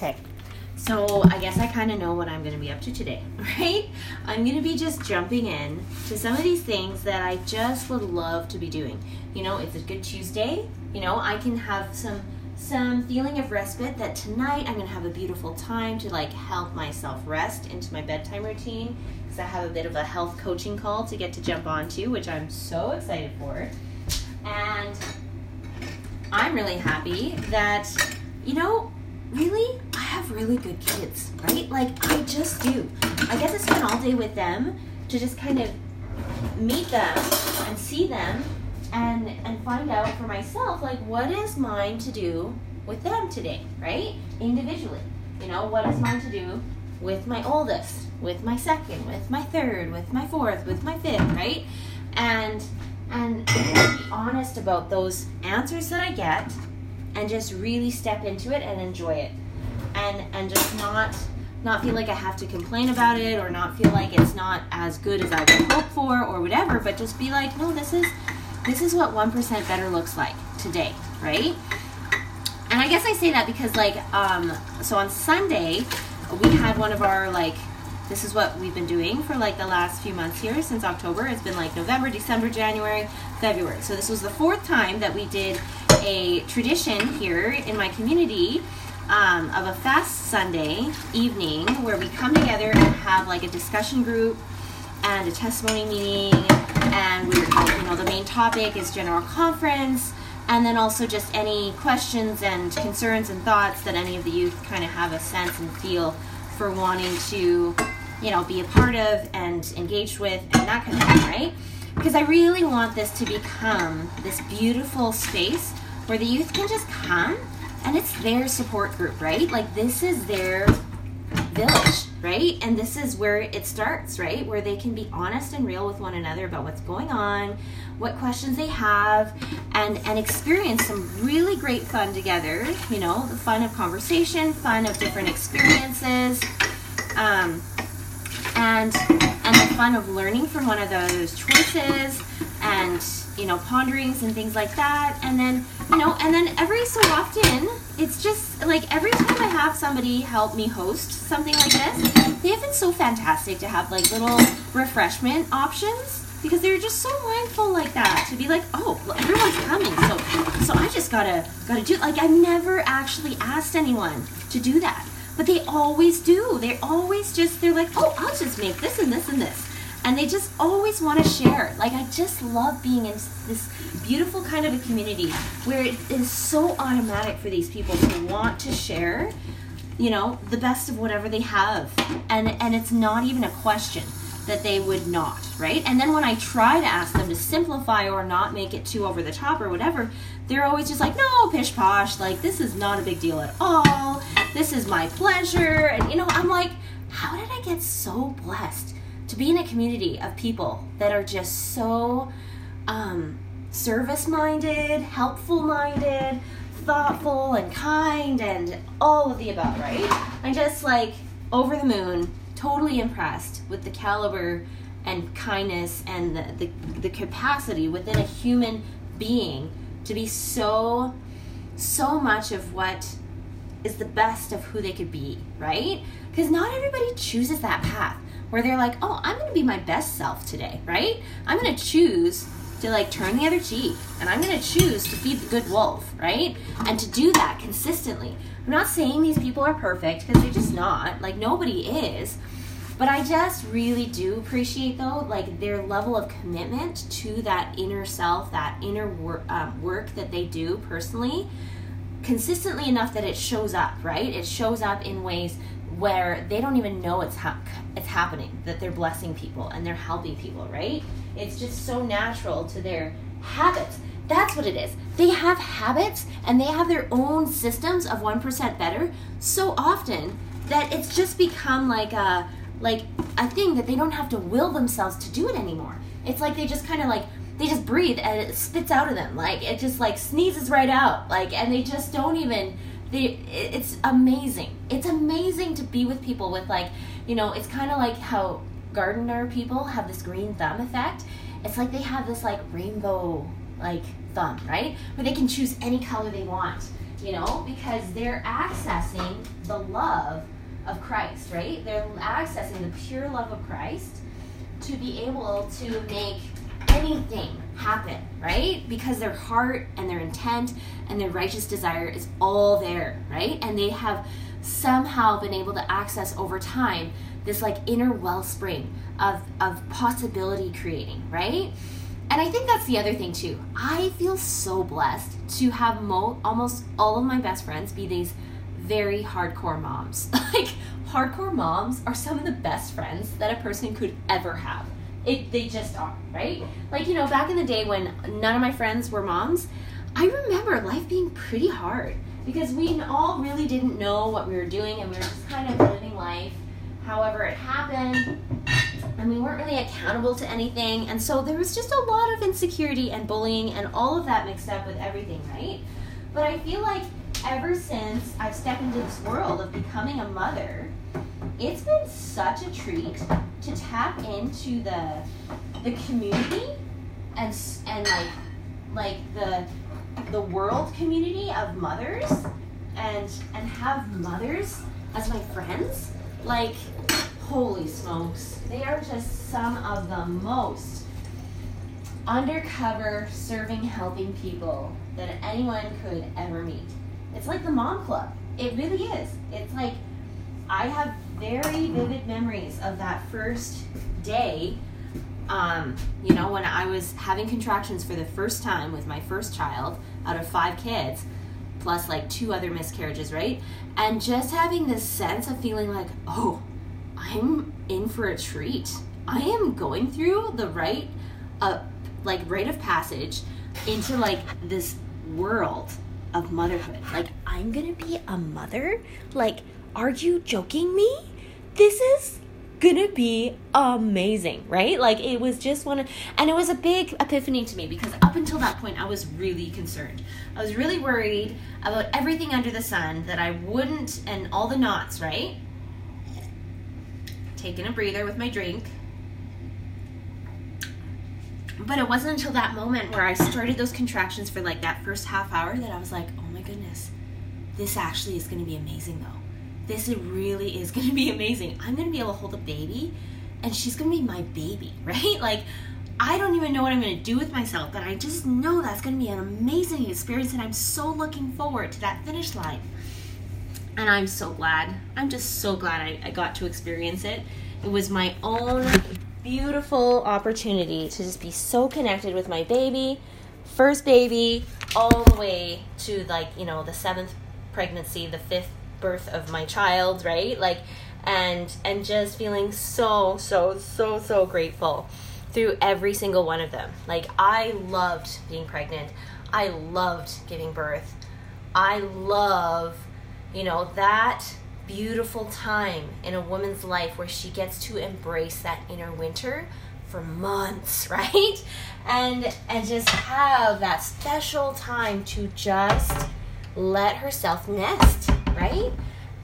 Okay. So I guess I kind of know what I'm going to be up to today, right? I'm going to be just jumping in to some of these things that I just would love to be doing. You know, it's a good Tuesday. You know, I can have some some feeling of respite that tonight I'm going to have a beautiful time to like help myself rest into my bedtime routine because I have a bit of a health coaching call to get to jump onto, which I'm so excited for. And I'm really happy that you know, really, I have really good kids, right? Like, I just do. I get to spend all day with them to just kind of meet them and see them and and find out for myself like what is mine to do with them today right individually you know what is mine to do with my oldest with my second with my third with my fourth with my fifth right and and be honest about those answers that i get and just really step into it and enjoy it and and just not not feel like I have to complain about it or not feel like it's not as good as I would hope for or whatever, but just be like, no, this is this is what 1% better looks like today, right? And I guess I say that because like um so on Sunday we had one of our like this is what we've been doing for like the last few months here since October. It's been like November, December, January, February. So this was the fourth time that we did a tradition here in my community um, of a fast Sunday evening where we come together and have like a discussion group and a testimony meeting, and we're you know the main topic is general conference, and then also just any questions and concerns and thoughts that any of the youth kind of have a sense and feel for wanting to you know be a part of and engaged with and that kind of thing, right? Because I really want this to become this beautiful space where the youth can just come and it's their support group, right? Like this is their village, right? And this is where it starts, right? Where they can be honest and real with one another about what's going on, what questions they have, and and experience some really great fun together. You know, the fun of conversation, fun of different experiences, um, and and the fun of learning from one of those choices and you know ponderings and things like that. And then you know and then every so often it's just like every time i have somebody help me host something like this they have been so fantastic to have like little refreshment options because they're just so mindful like that to be like oh everyone's coming so so i just gotta gotta do like i've never actually asked anyone to do that but they always do. They always just they're like oh i'll just make this and this and this and they just always want to share. Like I just love being in this beautiful kind of a community where it is so automatic for these people to want to share, you know, the best of whatever they have. And and it's not even a question that they would not, right? And then when I try to ask them to simplify or not make it too over the top or whatever, they're always just like, "No, pish posh, like this is not a big deal at all. This is my pleasure." And you know, I'm like, "How did I get so blessed?" To be in a community of people that are just so um, service minded, helpful minded, thoughtful, and kind, and all of the above, right? I'm just like over the moon, totally impressed with the caliber and kindness and the, the, the capacity within a human being to be so, so much of what is the best of who they could be, right? Because not everybody chooses that path where they're like, oh, I'm to be my best self today, right? I'm to choose to like turn the other cheek and I'm to choose to feed the good wolf, right? And to do that consistently. I'm not saying these people are perfect because they're just not. Like, nobody is. But I just really do appreciate, though, like their level of commitment to that inner self, that inner wor- um, work that they do personally, consistently enough that it shows up, right? It shows up in ways where they don't even know it's ha- it's happening that they're blessing people and they're helping people right? It's just so natural to their habits. That's what it is. They have habits and they have their own systems of 1% better so often that it's just become like a like a thing that they don't have to will themselves to do it anymore. It's like they just kind of like they just breathe and it spits out of them. Like it just like sneezes right out. Like and they just don't even they it's amazing. It's amazing to be with people with like you know it's kind of like how gardener people have this green thumb effect. It's like they have this like rainbow like thumb right? Where they can choose any color they want you know? Because they're accessing the love of Christ, right? They're accessing the pure love of Christ to be able to make anything happen, right? Because their heart and their intent and their righteous desire is all there, right? And they have somehow been able to access over time this like inner wellspring of, of possibility creating, right? And I think that's the other thing too. I feel so blessed to have mo- almost all of my best friends be these very hardcore moms. like hardcore moms are some of the best friends that a person could ever have. It, they just are, right? Like, you know, back in the day when none of my friends were moms, I remember life being pretty hard because we all really didn't know what we were doing and we were just kind of living life however it happened. And we weren't really accountable to anything. And so there was just a lot of insecurity and bullying and all of that mixed up with everything right? But i feel like ever since i've stepped into this world of becoming a mother it's been such a treat to tap into the the community and and like like the the world community of mothers and and have mothers as my friends. Like holy smokes they are just some of the most undercover serving helping people that anyone could ever meet it's like the mom club it really is it's like i have very vivid memories of that first day um, you know, when I was having contractions for the first time with my first child out of five kids, plus like two other miscarriages, right? And just having this sense of feeling like, oh, I'm in for a treat. I am going through the right, uh, like rite of passage into like this world of motherhood. Like, I'm gonna be a mother? Like, are you joking me? This is gonna be amazing, right? Like it was just one of, and it was a big epiphany to me because up until that point I was really concerned. I was really worried about everything under the sun that I wouldn't, and all the knots, right? Taking a breather with my drink. But it wasn't until that moment where I started those contractions for like that first half hour that I was like, oh my goodness, this actually is gonna be amazing though this really is going to be amazing. I'm going to be able to hold a baby and she's going to be my baby, right? Like, I don't even know what I'm going to do with myself, but I just know that's going to be an amazing experience and I'm so looking forward to that finish line. And I'm so glad. I'm just so glad I, I got to experience it. It was my own beautiful opportunity to just be so connected with my baby, first baby, all the way to like, you know, the seventh pregnancy, the fifth birth of my child, right? Like and and just feeling so so so so grateful through every single one of them. Like I loved being pregnant. I loved giving birth. I love, you know, that beautiful time in a woman's life where she gets to embrace that inner winter for months, right? And and just have that special time to just let herself nest right?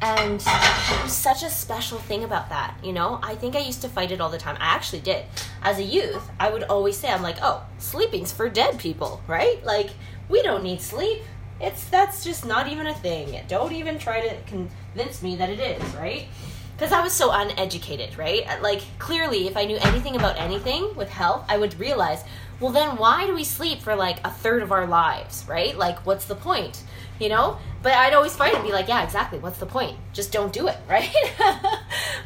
And it was such a special thing about that, you know? I think I used to fight it all the time. I actually did. As a youth, I would always say, I'm like, oh, sleeping's for dead people, right? Like, we don't need sleep. It's that's just not even a thing. Don't even try to convince me that it is, right? Because I was so uneducated, right? Uh, like, clearly, if I knew anything about anything with health, I would realize, well, then why do we sleep for like a third of our lives, right? Like, what's the point? You know? But I'd always fight and be like, yeah, exactly. What's the point? Just don't do it, right?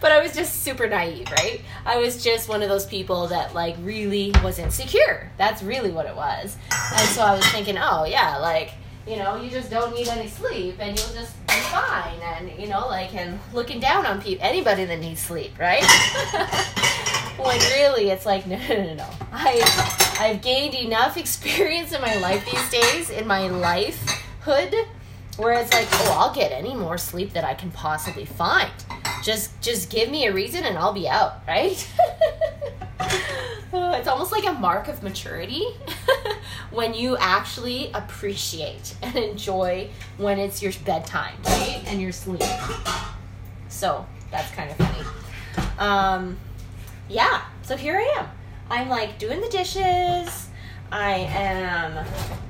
but I was just super naive, right? I was just one of those people that like really was insecure. That's really what it was. And so I was thinking, oh yeah, like you know, you just don't need any sleep and you'll just be fine. And you know, like and looking down on people, anybody that needs sleep, right? when really it's like no, no, no, no. I I've gained enough experience in my life these days in my lifehood where it's like, oh, I'll get any more sleep that I can possibly find. Just just give me a reason and I'll be out, right? it's almost like a mark of maturity when you actually appreciate and enjoy when it's your bedtime, right? And your sleep. So that's kind of funny. Um, yeah, so here I am. I'm like doing the dishes I am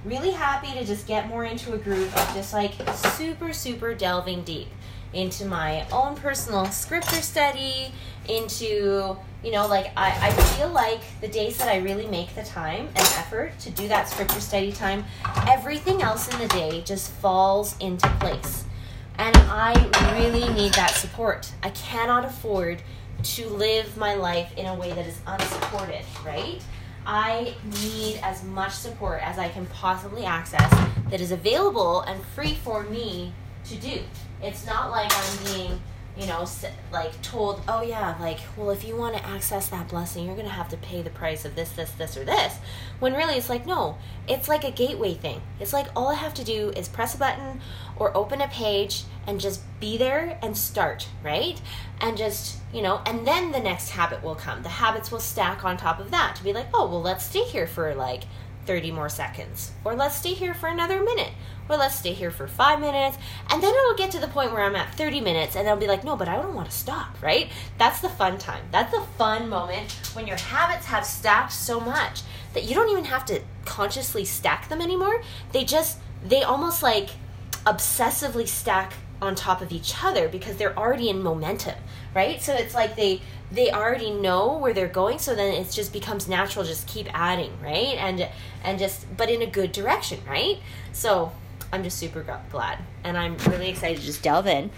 really happy to just get more into a groove of just like super, super delving deep into my own personal scripture study, into, you know, like I, I feel like the days that I really make the time and effort to do that scripture study time, everything else in the day just falls into place. And I really need that support. I cannot afford to live my life in a way that is unsupported, right? I need as much support as I can possibly access that is available and free for me to do. It's not like I'm being, know, like told, oh yeah, like, well, if you want to access that blessing, you're going to have to pay the price of this, this, this, or this. When really it's like, no, it's like a gateway thing. It's like all I have to do is press a button or open a page and just be there and start, right? And just, you know, and then the next habit will come. The habits will stack on top of that to be like, oh, well, let's stay here for like 30 more seconds, or let's stay here for another minute, or let's stay here for five minutes. And then it'll get to the point where I'm at 30 minutes and I'll be like, no, but I don't want to stop, right? That's the fun time. That's the fun moment when your habits have stacked so much that you don't even have to consciously stack them anymore. They just, they almost like obsessively stack on top of each other because they're already in momentum, right? So it's like they they already know where they're going so then it just becomes natural just keep adding, right? And and just but in a good direction, right? So I'm just super glad and I'm really excited to just delve in.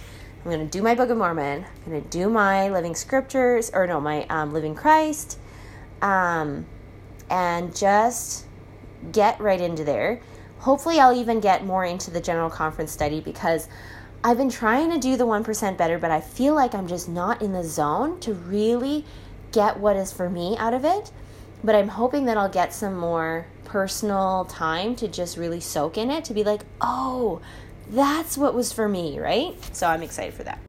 I'm going to do my Book of Mormon. I'm going to do my Living Scriptures or no, my um, Living Christ. Um and just get right into there. Hopefully I'll even get more into the general conference study because I've been trying to do the 1% better, but I feel like I'm just not in the zone to really get what is for me out of it. But I'm hoping that I'll get some more personal time to just really soak in it, to be like, oh, that's what was for me, right? So I'm excited for that.